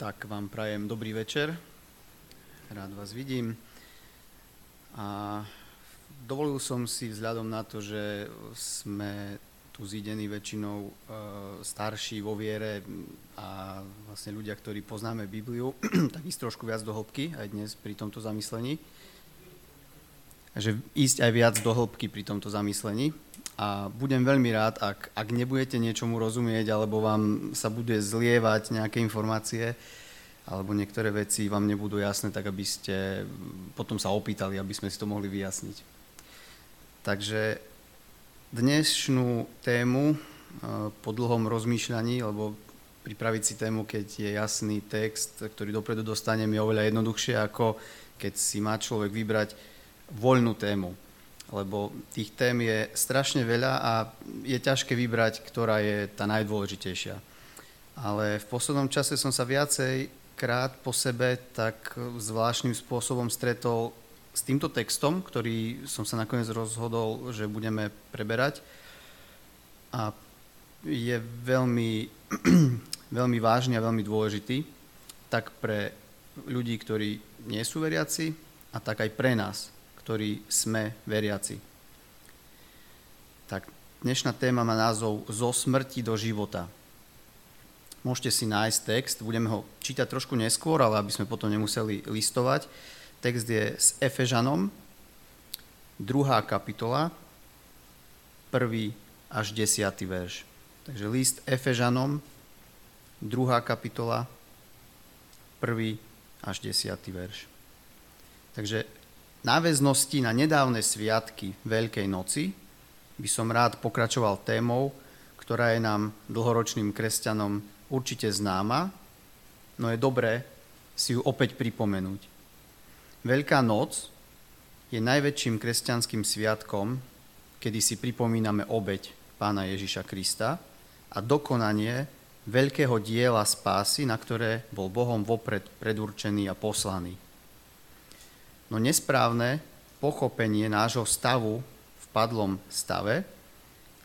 Tak vám prajem dobrý večer. Rád vás vidím. A dovolil som si vzhľadom na to, že sme tu zídení väčšinou e, starší vo viere a vlastne ľudia, ktorí poznáme Bibliu, tak ísť trošku viac do hĺbky aj dnes pri tomto zamyslení. Že ísť aj viac do hĺbky pri tomto zamyslení. A budem veľmi rád, ak, ak nebudete niečomu rozumieť, alebo vám sa bude zlievať nejaké informácie, alebo niektoré veci vám nebudú jasné, tak aby ste potom sa opýtali, aby sme si to mohli vyjasniť. Takže dnešnú tému e, po dlhom rozmýšľaní, lebo pripraviť si tému, keď je jasný text, ktorý dopredu dostanem, je oveľa jednoduchšie, ako keď si má človek vybrať voľnú tému lebo tých tém je strašne veľa a je ťažké vybrať, ktorá je tá najdôležitejšia. Ale v poslednom čase som sa viacej krát po sebe tak zvláštnym spôsobom stretol s týmto textom, ktorý som sa nakoniec rozhodol, že budeme preberať. A je veľmi, veľmi vážny a veľmi dôležitý, tak pre ľudí, ktorí nie sú veriaci, a tak aj pre nás, ktorí sme veriaci. Tak dnešná téma má názov Zo smrti do života. Môžete si nájsť text, budeme ho čítať trošku neskôr, ale aby sme potom nemuseli listovať. Text je s Efežanom, druhá kapitola, prvý až desiatý verš. Takže list Efežanom, druhá kapitola, prvý až desiatý verš. Takže náväznosti na nedávne sviatky Veľkej noci by som rád pokračoval témou, ktorá je nám dlhoročným kresťanom určite známa, no je dobré si ju opäť pripomenúť. Veľká noc je najväčším kresťanským sviatkom, kedy si pripomíname obeď pána Ježiša Krista a dokonanie veľkého diela spásy, na ktoré bol Bohom vopred predurčený a poslaný. No nesprávne pochopenie nášho stavu v padlom stave,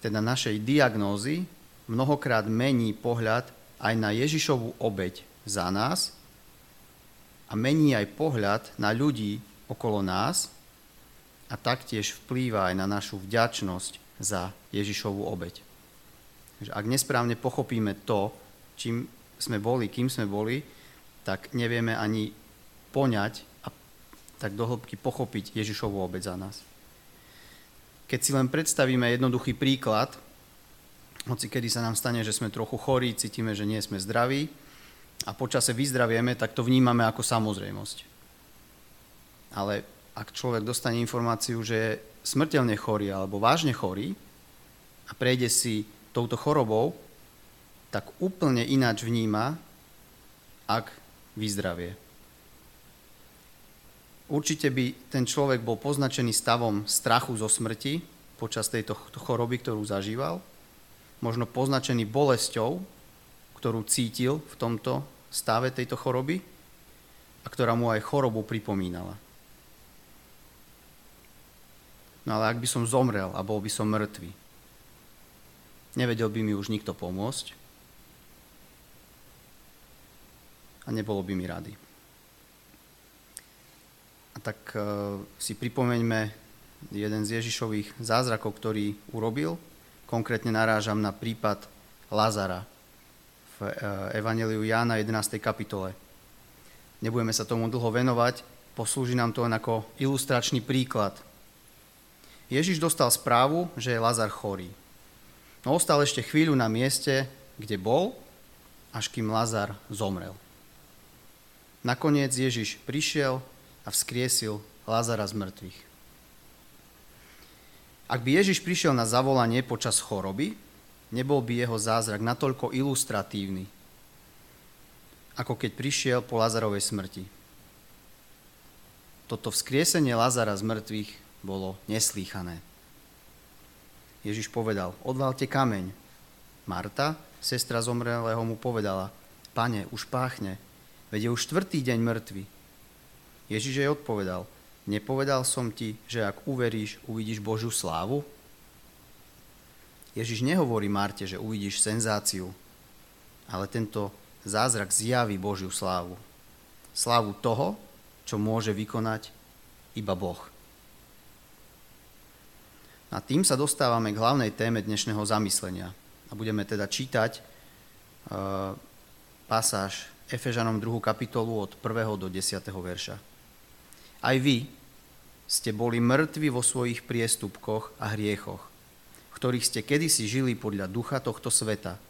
teda našej diagnózy, mnohokrát mení pohľad aj na Ježišovú obeď za nás a mení aj pohľad na ľudí okolo nás a taktiež vplýva aj na našu vďačnosť za Ježišovú obeď. Takže ak nesprávne pochopíme to, čím sme boli, kým sme boli, tak nevieme ani poňať tak do hĺbky pochopiť Ježišovú obec za nás. Keď si len predstavíme jednoduchý príklad, hoci kedy sa nám stane, že sme trochu chorí, cítime, že nie sme zdraví a počase vyzdravieme, tak to vnímame ako samozrejmosť. Ale ak človek dostane informáciu, že je smrteľne chorý alebo vážne chorý a prejde si touto chorobou, tak úplne ináč vníma, ak vyzdravie. Určite by ten človek bol poznačený stavom strachu zo smrti počas tejto choroby, ktorú zažíval, možno poznačený bolesťou, ktorú cítil v tomto stave tejto choroby a ktorá mu aj chorobu pripomínala. No ale ak by som zomrel a bol by som mŕtvý, nevedel by mi už nikto pomôcť a nebolo by mi rady. A tak e, si pripomeňme jeden z Ježišových zázrakov, ktorý urobil. Konkrétne narážam na prípad Lazara v e, Evangeliu Jána 11. kapitole. Nebudeme sa tomu dlho venovať, poslúži nám to len ako ilustračný príklad. Ježiš dostal správu, že je Lazar chorý. No ostal ešte chvíľu na mieste, kde bol, až kým Lazar zomrel. Nakoniec Ježiš prišiel, a vzkriesil Lázara z mŕtvych. Ak by Ježiš prišiel na zavolanie počas choroby, nebol by jeho zázrak natoľko ilustratívny, ako keď prišiel po Lázarovej smrti. Toto vzkriesenie Lázara z mŕtvych bolo neslýchané. Ježiš povedal, odvalte kameň. Marta, sestra zomrelého, mu povedala, pane, už páchne, veď je už štvrtý deň mŕtvy. Ježiš jej odpovedal, nepovedal som ti, že ak uveríš, uvidíš Božiu slávu? Ježiš nehovorí Marte, že uvidíš senzáciu, ale tento zázrak zjaví Božiu slávu. Slávu toho, čo môže vykonať iba Boh. A tým sa dostávame k hlavnej téme dnešného zamyslenia. A budeme teda čítať uh, pasáž Efežanom 2. kapitolu od 1. do 10. verša. Aj vy ste boli mŕtvi vo svojich priestupkoch a hriechoch, v ktorých ste kedysi žili podľa ducha tohto sveta,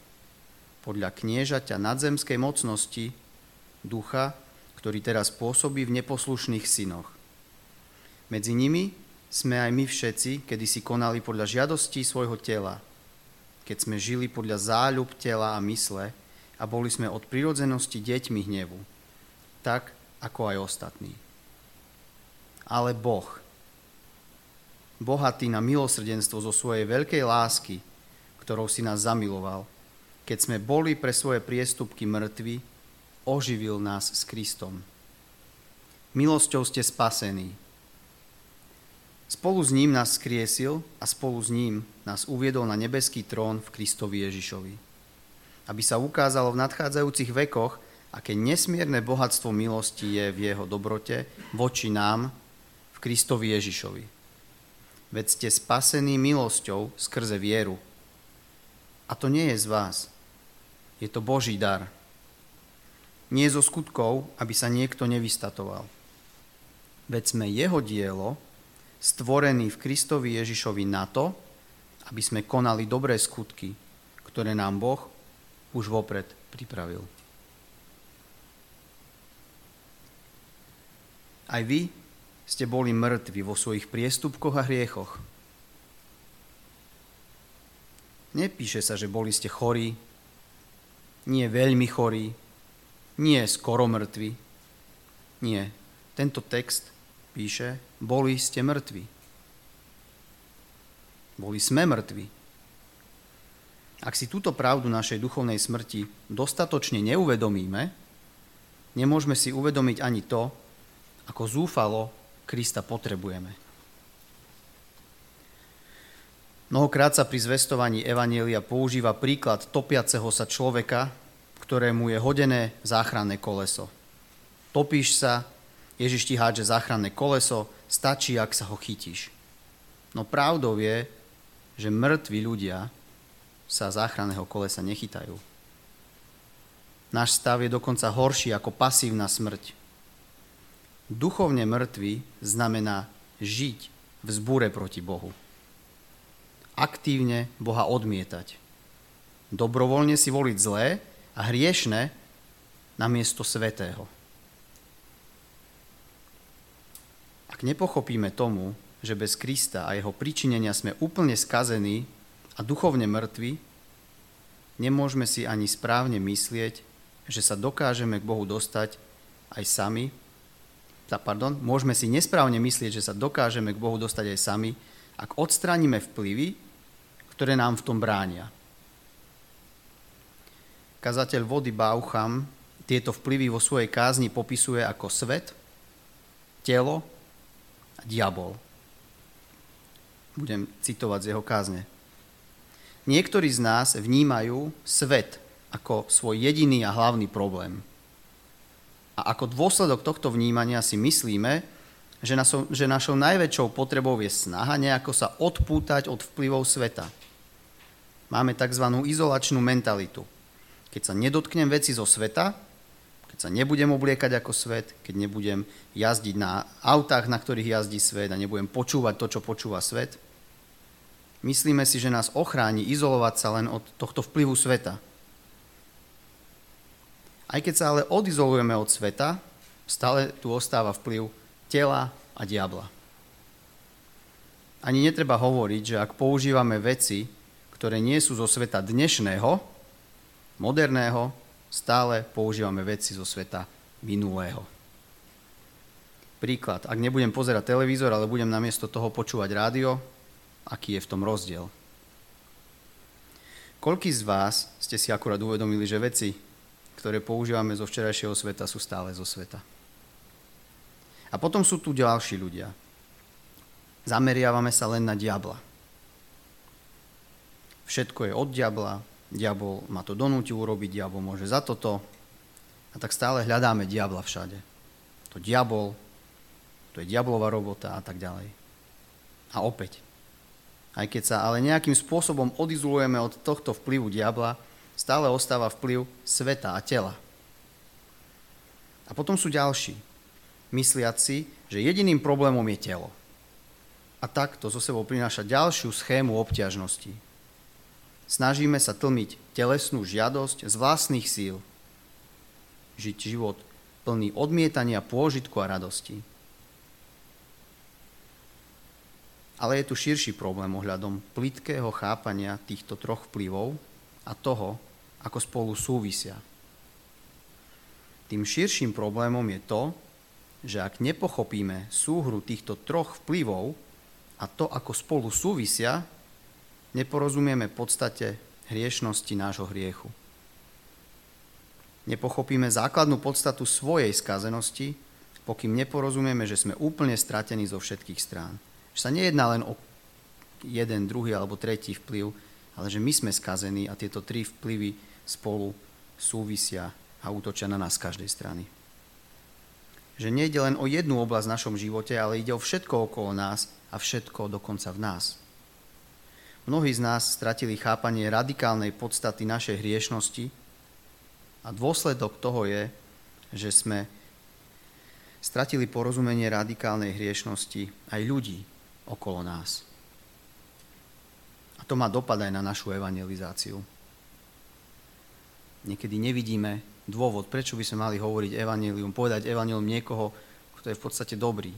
podľa kniežaťa nadzemskej mocnosti, ducha, ktorý teraz pôsobí v neposlušných synoch. Medzi nimi sme aj my všetci, kedy si konali podľa žiadostí svojho tela, keď sme žili podľa záľub tela a mysle a boli sme od prirodzenosti deťmi hnevu, tak ako aj ostatní. Ale Boh, bohatý na milosrdenstvo zo svojej veľkej lásky, ktorou si nás zamiloval, keď sme boli pre svoje priestupky mŕtvi, oživil nás s Kristom. Milosťou ste spasení. Spolu s ním nás skriesil a spolu s ním nás uviedol na nebeský trón v Kristovi Ježišovi. Aby sa ukázalo v nadchádzajúcich vekoch, aké nesmierne bohatstvo milosti je v jeho dobrote voči nám Kristovi Ježišovi. Veď ste spasení milosťou skrze vieru. A to nie je z vás. Je to Boží dar. Nie zo skutkov, aby sa niekto nevystatoval. Veď sme jeho dielo, stvorený v Kristovi Ježišovi na to, aby sme konali dobré skutky, ktoré nám Boh už vopred pripravil. Aj vy ste boli mŕtvi vo svojich priestupkoch a hriechoch. Nepíše sa, že boli ste chorí, nie veľmi chorí, nie skoro mŕtvi. Nie. Tento text píše, boli ste mŕtvi. Boli sme mŕtvi. Ak si túto pravdu našej duchovnej smrti dostatočne neuvedomíme, nemôžeme si uvedomiť ani to, ako zúfalo Krista potrebujeme. Mnohokrát sa pri zvestovaní Evanielia používa príklad topiaceho sa človeka, ktorému je hodené záchranné koleso. Topíš sa, Ježiš ti hádže záchranné koleso, stačí, ak sa ho chytíš. No pravdou je, že mŕtvi ľudia sa záchranného kolesa nechytajú. Náš stav je dokonca horší ako pasívna smrť. Duchovne mŕtvy znamená žiť v zbúre proti Bohu. Aktívne Boha odmietať. Dobrovoľne si voliť zlé a hriešne na miesto svetého. Ak nepochopíme tomu, že bez Krista a jeho pričinenia sme úplne skazení a duchovne mŕtvi, nemôžeme si ani správne myslieť, že sa dokážeme k Bohu dostať aj sami pardon, môžeme si nesprávne myslieť, že sa dokážeme k Bohu dostať aj sami, ak odstránime vplyvy, ktoré nám v tom bránia. Kazateľ vody Baucham tieto vplyvy vo svojej kázni popisuje ako svet, telo a diabol. Budem citovať z jeho kázne. Niektorí z nás vnímajú svet ako svoj jediný a hlavný problém – a ako dôsledok tohto vnímania si myslíme, že, našou, že našou najväčšou potrebou je snaha nejako sa odpútať od vplyvov sveta. Máme tzv. izolačnú mentalitu. Keď sa nedotknem veci zo sveta, keď sa nebudem obliekať ako svet, keď nebudem jazdiť na autách, na ktorých jazdí svet a nebudem počúvať to, čo počúva svet, myslíme si, že nás ochráni izolovať sa len od tohto vplyvu sveta. Aj keď sa ale odizolujeme od sveta, stále tu ostáva vplyv tela a diabla. Ani netreba hovoriť, že ak používame veci, ktoré nie sú zo sveta dnešného, moderného, stále používame veci zo sveta minulého. Príklad, ak nebudem pozerať televízor, ale budem namiesto toho počúvať rádio, aký je v tom rozdiel. Koľký z vás ste si akurát uvedomili, že veci, ktoré používame zo včerajšieho sveta, sú stále zo sveta. A potom sú tu ďalší ľudia. Zameriavame sa len na diabla. Všetko je od diabla, diabol ma to donúti urobiť, diabol môže za toto, A tak stále hľadáme diabla všade. To diabol, to je diablová robota a tak ďalej. A opäť, aj keď sa ale nejakým spôsobom odizolujeme od tohto vplyvu diabla, stále ostáva vplyv sveta a tela. A potom sú ďalší, mysliaci, že jediným problémom je telo. A takto zo sebou prináša ďalšiu schému obťažnosti. Snažíme sa tlmiť telesnú žiadosť z vlastných síl. Žiť život plný odmietania, pôžitku a radosti. Ale je tu širší problém ohľadom plitkého chápania týchto troch vplyvov a toho, ako spolu súvisia. Tým širším problémom je to, že ak nepochopíme súhru týchto troch vplyvov a to, ako spolu súvisia, neporozumieme podstate hriešnosti nášho hriechu. Nepochopíme základnú podstatu svojej skazenosti, pokým neporozumieme, že sme úplne stratení zo všetkých strán. Že sa nejedná len o jeden, druhý alebo tretí vplyv, ale že my sme skazení a tieto tri vplyvy spolu súvisia a útočia na nás z každej strany. Že nejde len o jednu oblasť v našom živote, ale ide o všetko okolo nás a všetko dokonca v nás. Mnohí z nás stratili chápanie radikálnej podstaty našej hriešnosti a dôsledok toho je, že sme stratili porozumenie radikálnej hriešnosti aj ľudí, okolo nás. To má dopad aj na našu evangelizáciu. Niekedy nevidíme dôvod, prečo by sme mali hovoriť evanelium, povedať evanelium niekoho, kto je v podstate dobrý.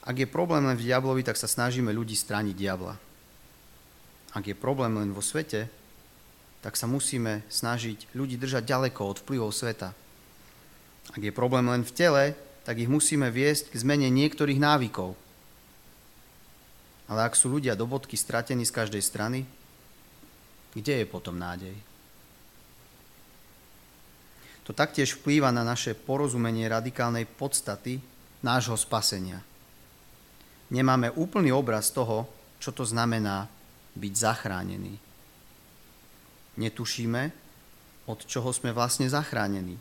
Ak je problém len v diablovi, tak sa snažíme ľudí strániť diabla. Ak je problém len vo svete, tak sa musíme snažiť ľudí držať ďaleko od vplyvov sveta. Ak je problém len v tele, tak ich musíme viesť k zmene niektorých návykov. Ale ak sú ľudia do bodky stratení z každej strany, kde je potom nádej? To taktiež vplýva na naše porozumenie radikálnej podstaty nášho spasenia. Nemáme úplný obraz toho, čo to znamená byť zachránený. Netušíme, od čoho sme vlastne zachránení,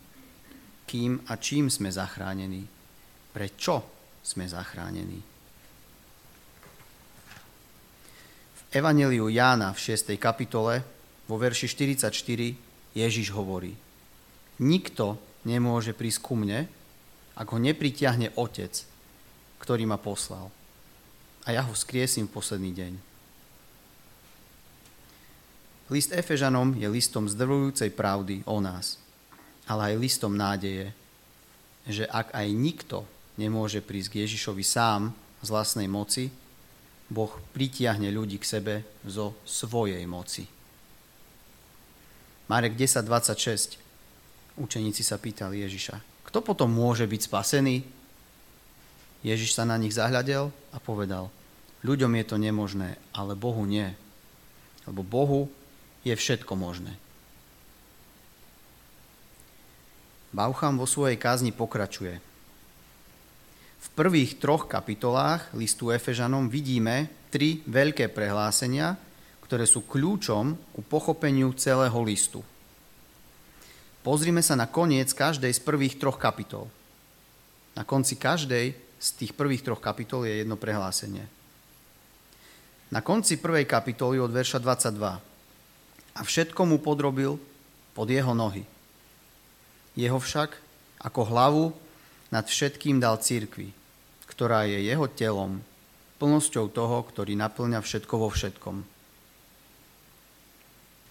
kým a čím sme zachránení prečo sme zachránení. V Evangeliu Jána v 6. kapitole vo verši 44 Ježiš hovorí Nikto nemôže prísť ku mne, ak ho nepritiahne Otec, ktorý ma poslal. A ja ho vzkriesím v posledný deň. List Efežanom je listom zdrvujúcej pravdy o nás, ale aj listom nádeje, že ak aj nikto nemôže prísť k Ježišovi sám z vlastnej moci, Boh pritiahne ľudí k sebe zo svojej moci. Marek 10.26. Učeníci sa pýtali Ježiša, kto potom môže byť spasený? Ježiš sa na nich zahľadel a povedal, ľuďom je to nemožné, ale Bohu nie. Lebo Bohu je všetko možné. Baucham vo svojej kázni pokračuje – v prvých troch kapitolách listu Efežanom vidíme tri veľké prehlásenia, ktoré sú kľúčom ku pochopeniu celého listu. Pozrime sa na koniec každej z prvých troch kapitol. Na konci každej z tých prvých troch kapitol je jedno prehlásenie. Na konci prvej kapitoly od verša 22. A všetko mu podrobil pod jeho nohy. Jeho však ako hlavu nad všetkým dal církvi, ktorá je jeho telom, plnosťou toho, ktorý naplňa všetko vo všetkom.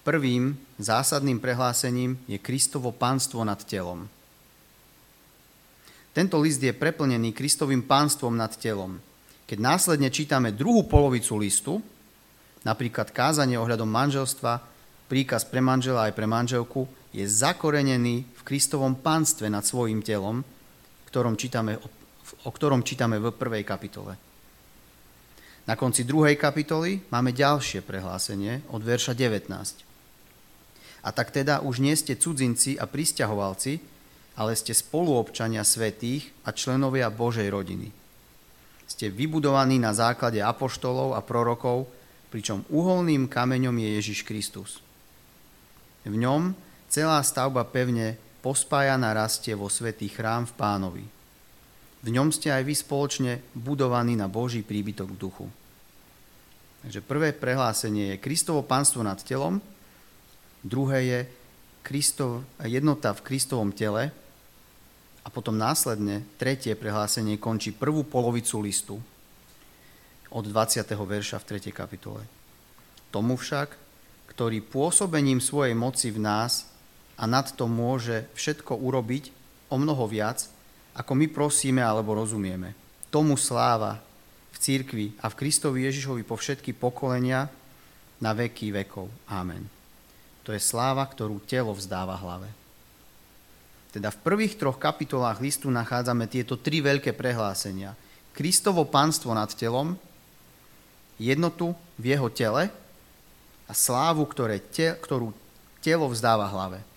Prvým zásadným prehlásením je Kristovo pánstvo nad telom. Tento list je preplnený Kristovým pánstvom nad telom. Keď následne čítame druhú polovicu listu, napríklad kázanie ohľadom manželstva, príkaz pre manžela aj pre manželku, je zakorenený v Kristovom pánstve nad svojim telom, ktorom čítame, o ktorom čítame v prvej kapitole. Na konci druhej kapitoly máme ďalšie prehlásenie od verša 19. A tak teda už nie ste cudzinci a pristahovalci, ale ste spoluobčania svetých a členovia Božej rodiny. Ste vybudovaní na základe apoštolov a prorokov, pričom uholným kameňom je Ježiš Kristus. V ňom celá stavba pevne pospájaná rastie vo svetý chrám v pánovi. V ňom ste aj vy spoločne budovaní na Boží príbytok v duchu. Takže prvé prehlásenie je Kristovo pánstvo nad telom, druhé je Kristov, jednota v Kristovom tele a potom následne tretie prehlásenie končí prvú polovicu listu od 20. verša v 3. kapitole. Tomu však, ktorý pôsobením svojej moci v nás a nad to môže všetko urobiť o mnoho viac, ako my prosíme alebo rozumieme. Tomu sláva v církvi a v Kristovi Ježišovi po všetky pokolenia na veky vekov. Amen. To je sláva, ktorú telo vzdáva hlave. Teda v prvých troch kapitolách listu nachádzame tieto tri veľké prehlásenia. Kristovo panstvo nad telom, jednotu v jeho tele a slávu, ktoré te, ktorú telo vzdáva hlave.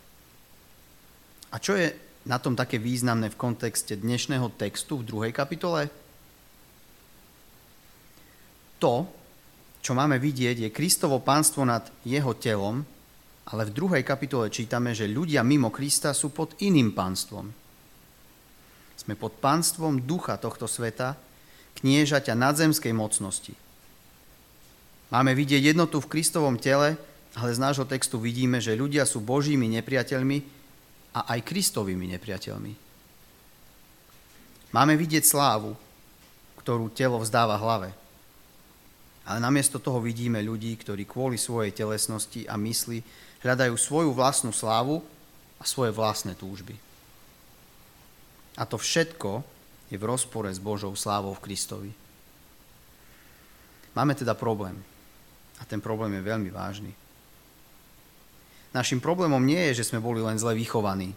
A čo je na tom také významné v kontexte dnešného textu v druhej kapitole? To, čo máme vidieť, je Kristovo pánstvo nad jeho telom, ale v druhej kapitole čítame, že ľudia mimo Krista sú pod iným pánstvom. Sme pod pánstvom ducha tohto sveta, kniežaťa nadzemskej mocnosti. Máme vidieť jednotu v Kristovom tele, ale z nášho textu vidíme, že ľudia sú Božími nepriateľmi a aj Kristovými nepriateľmi. Máme vidieť slávu, ktorú telo vzdáva hlave. Ale namiesto toho vidíme ľudí, ktorí kvôli svojej telesnosti a mysli hľadajú svoju vlastnú slávu a svoje vlastné túžby. A to všetko je v rozpore s Božou slávou v Kristovi. Máme teda problém. A ten problém je veľmi vážny. Našim problémom nie je, že sme boli len zle vychovaní.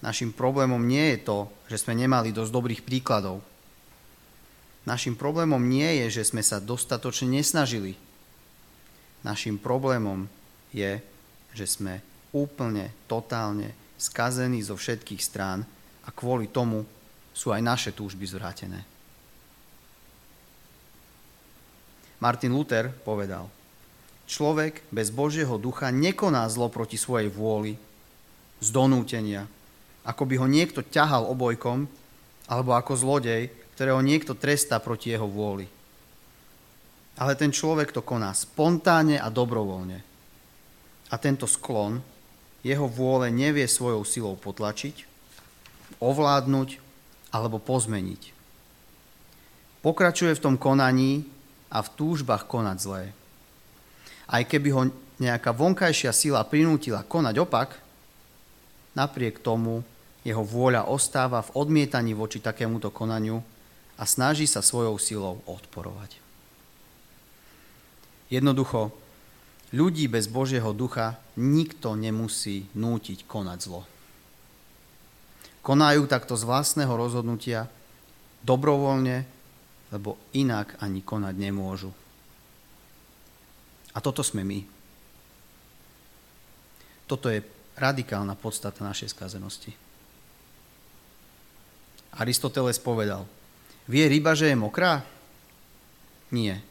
Našim problémom nie je to, že sme nemali dosť dobrých príkladov. Našim problémom nie je, že sme sa dostatočne nesnažili. Našim problémom je, že sme úplne, totálne skazení zo všetkých strán a kvôli tomu sú aj naše túžby zvrátené. Martin Luther povedal, človek bez Božieho ducha nekoná zlo proti svojej vôli, z donútenia, ako by ho niekto ťahal obojkom, alebo ako zlodej, ktorého niekto trestá proti jeho vôli. Ale ten človek to koná spontánne a dobrovoľne. A tento sklon jeho vôle nevie svojou silou potlačiť, ovládnuť alebo pozmeniť. Pokračuje v tom konaní a v túžbách konať zlé. Aj keby ho nejaká vonkajšia sila prinútila konať opak, napriek tomu jeho vôľa ostáva v odmietaní voči takémuto konaniu a snaží sa svojou silou odporovať. Jednoducho, ľudí bez Božieho ducha nikto nemusí nútiť konať zlo. Konajú takto z vlastného rozhodnutia dobrovoľne lebo inak ani konať nemôžu. A toto sme my. Toto je radikálna podstata našej skazenosti. Aristoteles povedal, vie ryba, že je mokrá? Nie,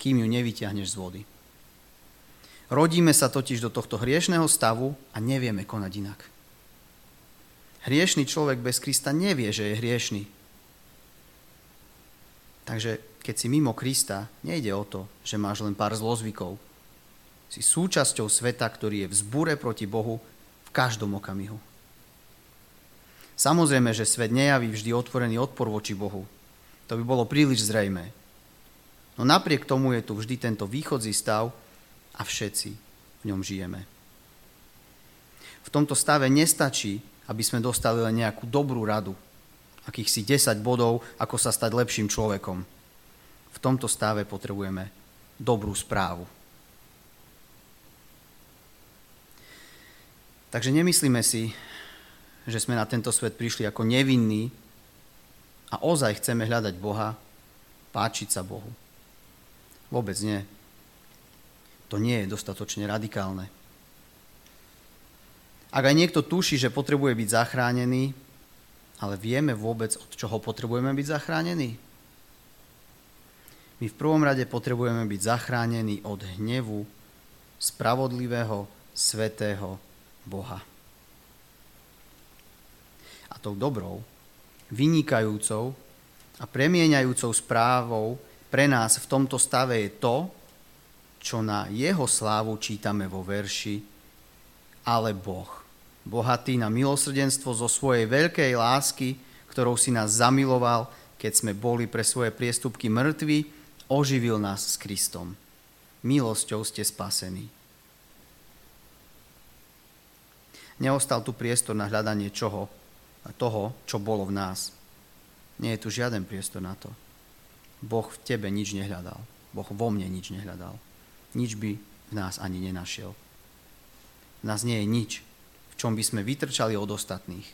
kým ju nevyťahneš z vody. Rodíme sa totiž do tohto hriešného stavu a nevieme konať inak. Hriešný človek bez Krista nevie, že je hriešný, Takže keď si mimo Krista, nejde o to, že máš len pár zlozvykov. Si súčasťou sveta, ktorý je v zbure proti Bohu v každom okamihu. Samozrejme, že svet nejaví vždy otvorený odpor voči Bohu. To by bolo príliš zrejmé. No napriek tomu je tu vždy tento východzí stav a všetci v ňom žijeme. V tomto stave nestačí, aby sme dostali len nejakú dobrú radu, akýchsi 10 bodov, ako sa stať lepším človekom. V tomto stave potrebujeme dobrú správu. Takže nemyslíme si, že sme na tento svet prišli ako nevinní a ozaj chceme hľadať Boha, páčiť sa Bohu. Vôbec nie. To nie je dostatočne radikálne. Ak aj niekto tuší, že potrebuje byť zachránený, ale vieme vôbec, od čoho potrebujeme byť zachránení? My v prvom rade potrebujeme byť zachránení od hnevu spravodlivého, svetého Boha. A tou dobrou, vynikajúcou a premieňajúcou správou pre nás v tomto stave je to, čo na jeho slávu čítame vo verši Ale Boh, bohatý na milosrdenstvo zo svojej veľkej lásky, ktorou si nás zamiloval, keď sme boli pre svoje priestupky mŕtvi, oživil nás s Kristom. Milosťou ste spasení. Neostal tu priestor na hľadanie čoho, toho, čo bolo v nás. Nie je tu žiaden priestor na to. Boh v tebe nič nehľadal. Boh vo mne nič nehľadal. Nič by v nás ani nenašiel. V nás nie je nič, v čom by sme vytrčali od ostatných.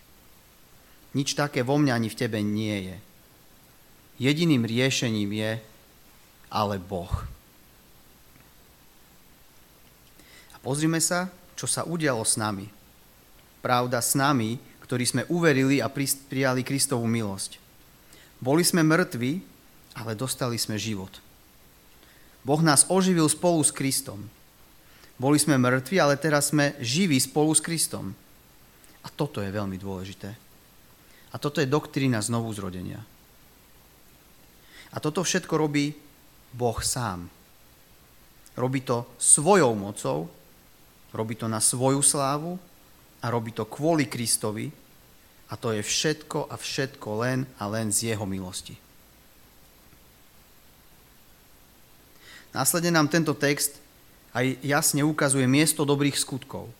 Nič také vo mne ani v tebe nie je. Jediným riešením je ale Boh. A pozrime sa, čo sa udialo s nami pravda s nami, ktorí sme uverili a prijali Kristovú milosť. Boli sme mŕtvi, ale dostali sme život. Boh nás oživil spolu s Kristom. Boli sme mŕtvi, ale teraz sme živí spolu s Kristom. A toto je veľmi dôležité. A toto je doktrína znovu zrodenia. A toto všetko robí Boh sám. Robí to svojou mocou, robí to na svoju slávu a robí to kvôli Kristovi a to je všetko a všetko len a len z jeho milosti. Následne nám tento text aj jasne ukazuje miesto dobrých skutkov.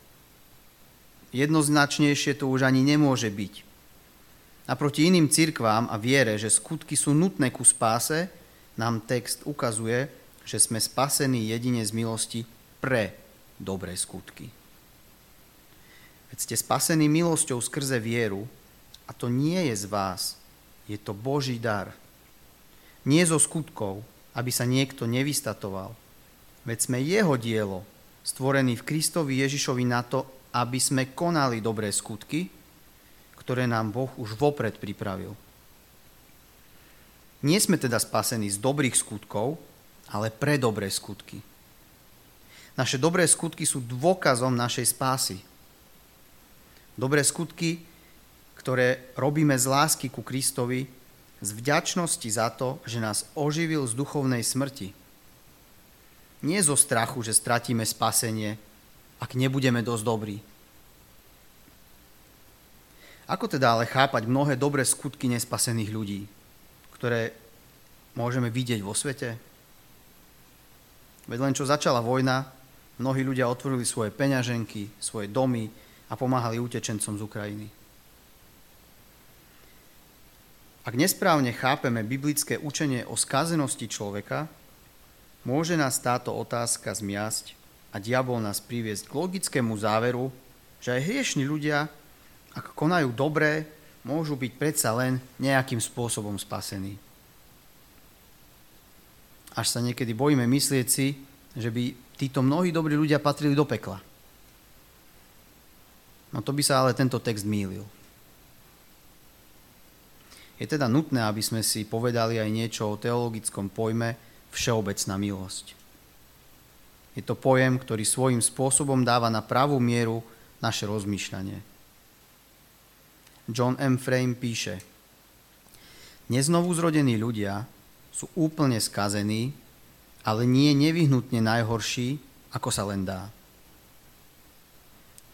Jednoznačnejšie to už ani nemôže byť. Naproti iným cirkvám a viere, že skutky sú nutné ku spáse, nám text ukazuje, že sme spasení jedine z milosti pre dobré skutky. Veď ste spasení milosťou skrze vieru a to nie je z vás, je to Boží dar. Nie zo skutkov, aby sa niekto nevystatoval. Veď sme jeho dielo, stvorený v Kristovi Ježišovi na to, aby sme konali dobré skutky, ktoré nám Boh už vopred pripravil. Nie sme teda spasení z dobrých skutkov, ale pre dobré skutky. Naše dobré skutky sú dôkazom našej spásy. Dobré skutky, ktoré robíme z lásky ku Kristovi, z vďačnosti za to, že nás oživil z duchovnej smrti. Nie zo strachu, že stratíme spasenie, ak nebudeme dosť dobrí. Ako teda ale chápať mnohé dobré skutky nespasených ľudí, ktoré môžeme vidieť vo svete? Veď len čo začala vojna, mnohí ľudia otvorili svoje peňaženky, svoje domy, a pomáhali utečencom z Ukrajiny. Ak nesprávne chápeme biblické učenie o skazenosti človeka, môže nás táto otázka zmiasť a diabol nás priviesť k logickému záveru, že aj hriešni ľudia, ak konajú dobré, môžu byť predsa len nejakým spôsobom spasení. Až sa niekedy bojíme myslieť si, že by títo mnohí dobrí ľudia patrili do pekla. No to by sa ale tento text mýlil. Je teda nutné, aby sme si povedali aj niečo o teologickom pojme všeobecná milosť. Je to pojem, ktorý svojím spôsobom dáva na pravú mieru naše rozmýšľanie. John M. Frame píše, Neznovu zrodení ľudia sú úplne skazení, ale nie nevyhnutne najhorší, ako sa len dá.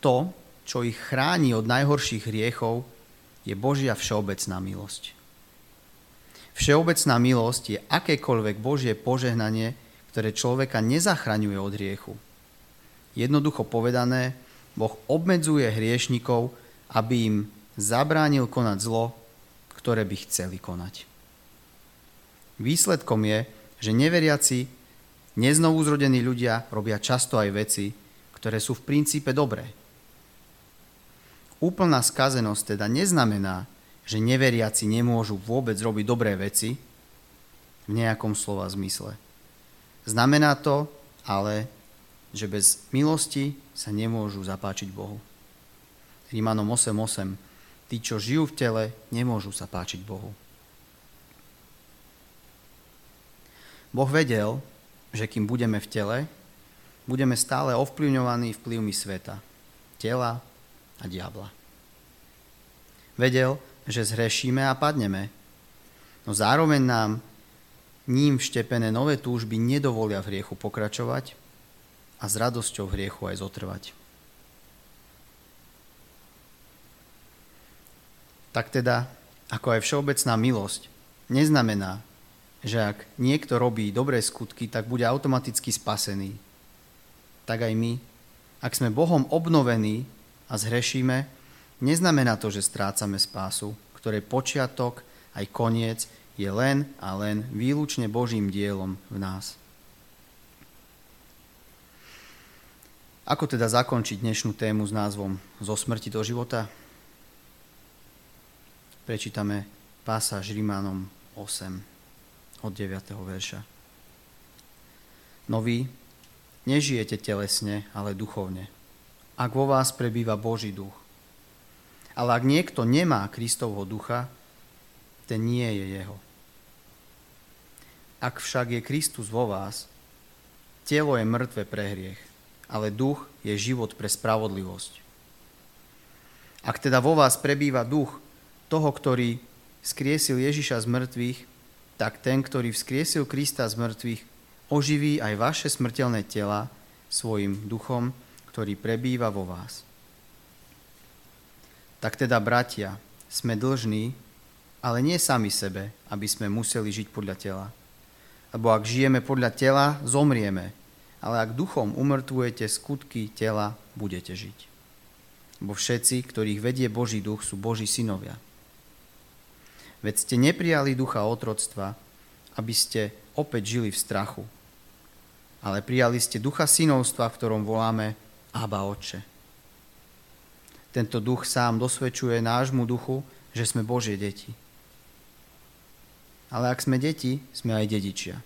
To, čo ich chráni od najhorších hriechov, je Božia všeobecná milosť. Všeobecná milosť je akékoľvek Božie požehnanie, ktoré človeka nezachraňuje od hriechu. Jednoducho povedané, Boh obmedzuje hriešnikov, aby im zabránil konať zlo, ktoré by chceli konať. Výsledkom je, že neveriaci, neznovuzrodení ľudia robia často aj veci, ktoré sú v princípe dobré. Úplná skazenosť teda neznamená, že neveriaci nemôžu vôbec robiť dobré veci v nejakom slova zmysle. Znamená to ale, že bez milosti sa nemôžu zapáčiť Bohu. Rímanom 8.8. Tí, čo žijú v tele, nemôžu sa páčiť Bohu. Boh vedel, že kým budeme v tele, budeme stále ovplyvňovaní vplyvmi sveta, tela a diabla. Vedel, že zhrešíme a padneme, no zároveň nám ním vštepené nové túžby nedovolia v hriechu pokračovať a s radosťou v hriechu aj zotrvať. Tak teda, ako aj všeobecná milosť, neznamená, že ak niekto robí dobré skutky, tak bude automaticky spasený. Tak aj my, ak sme Bohom obnovení a zhrešíme, neznamená to, že strácame spásu, ktorej počiatok aj koniec je len a len výlučne Božím dielom v nás. Ako teda zakončiť dnešnú tému s názvom Zo smrti do života? Prečítame pásaž Rímanom 8 od 9. verša. Noví, nežijete telesne, ale duchovne. Ak vo vás prebýva Boží duch, ale ak niekto nemá Kristovho ducha, ten nie je jeho. Ak však je Kristus vo vás, telo je mŕtve pre hriech, ale duch je život pre spravodlivosť. Ak teda vo vás prebýva duch toho, ktorý skriesil Ježiša z mŕtvych, tak ten, ktorý vzkriesil Krista z mŕtvych, oživí aj vaše smrteľné tela svojim duchom, ktorý prebýva vo vás. Tak teda, bratia, sme dlžní, ale nie sami sebe, aby sme museli žiť podľa tela. Lebo ak žijeme podľa tela, zomrieme, ale ak duchom umrtvujete skutky tela, budete žiť. Bo všetci, ktorých vedie Boží duch, sú Boží synovia. Veď ste neprijali ducha otroctva, aby ste opäť žili v strachu, ale prijali ste ducha synovstva, v ktorom voláme Abba Otče. Tento duch sám dosvedčuje nášmu duchu, že sme Božie deti. Ale ak sme deti, sme aj dedičia.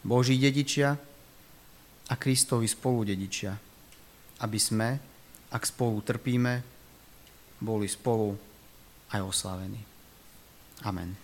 Boží dedičia a Kristovi spolu dedičia. Aby sme, ak spolu trpíme, boli spolu aj oslavení. Amen.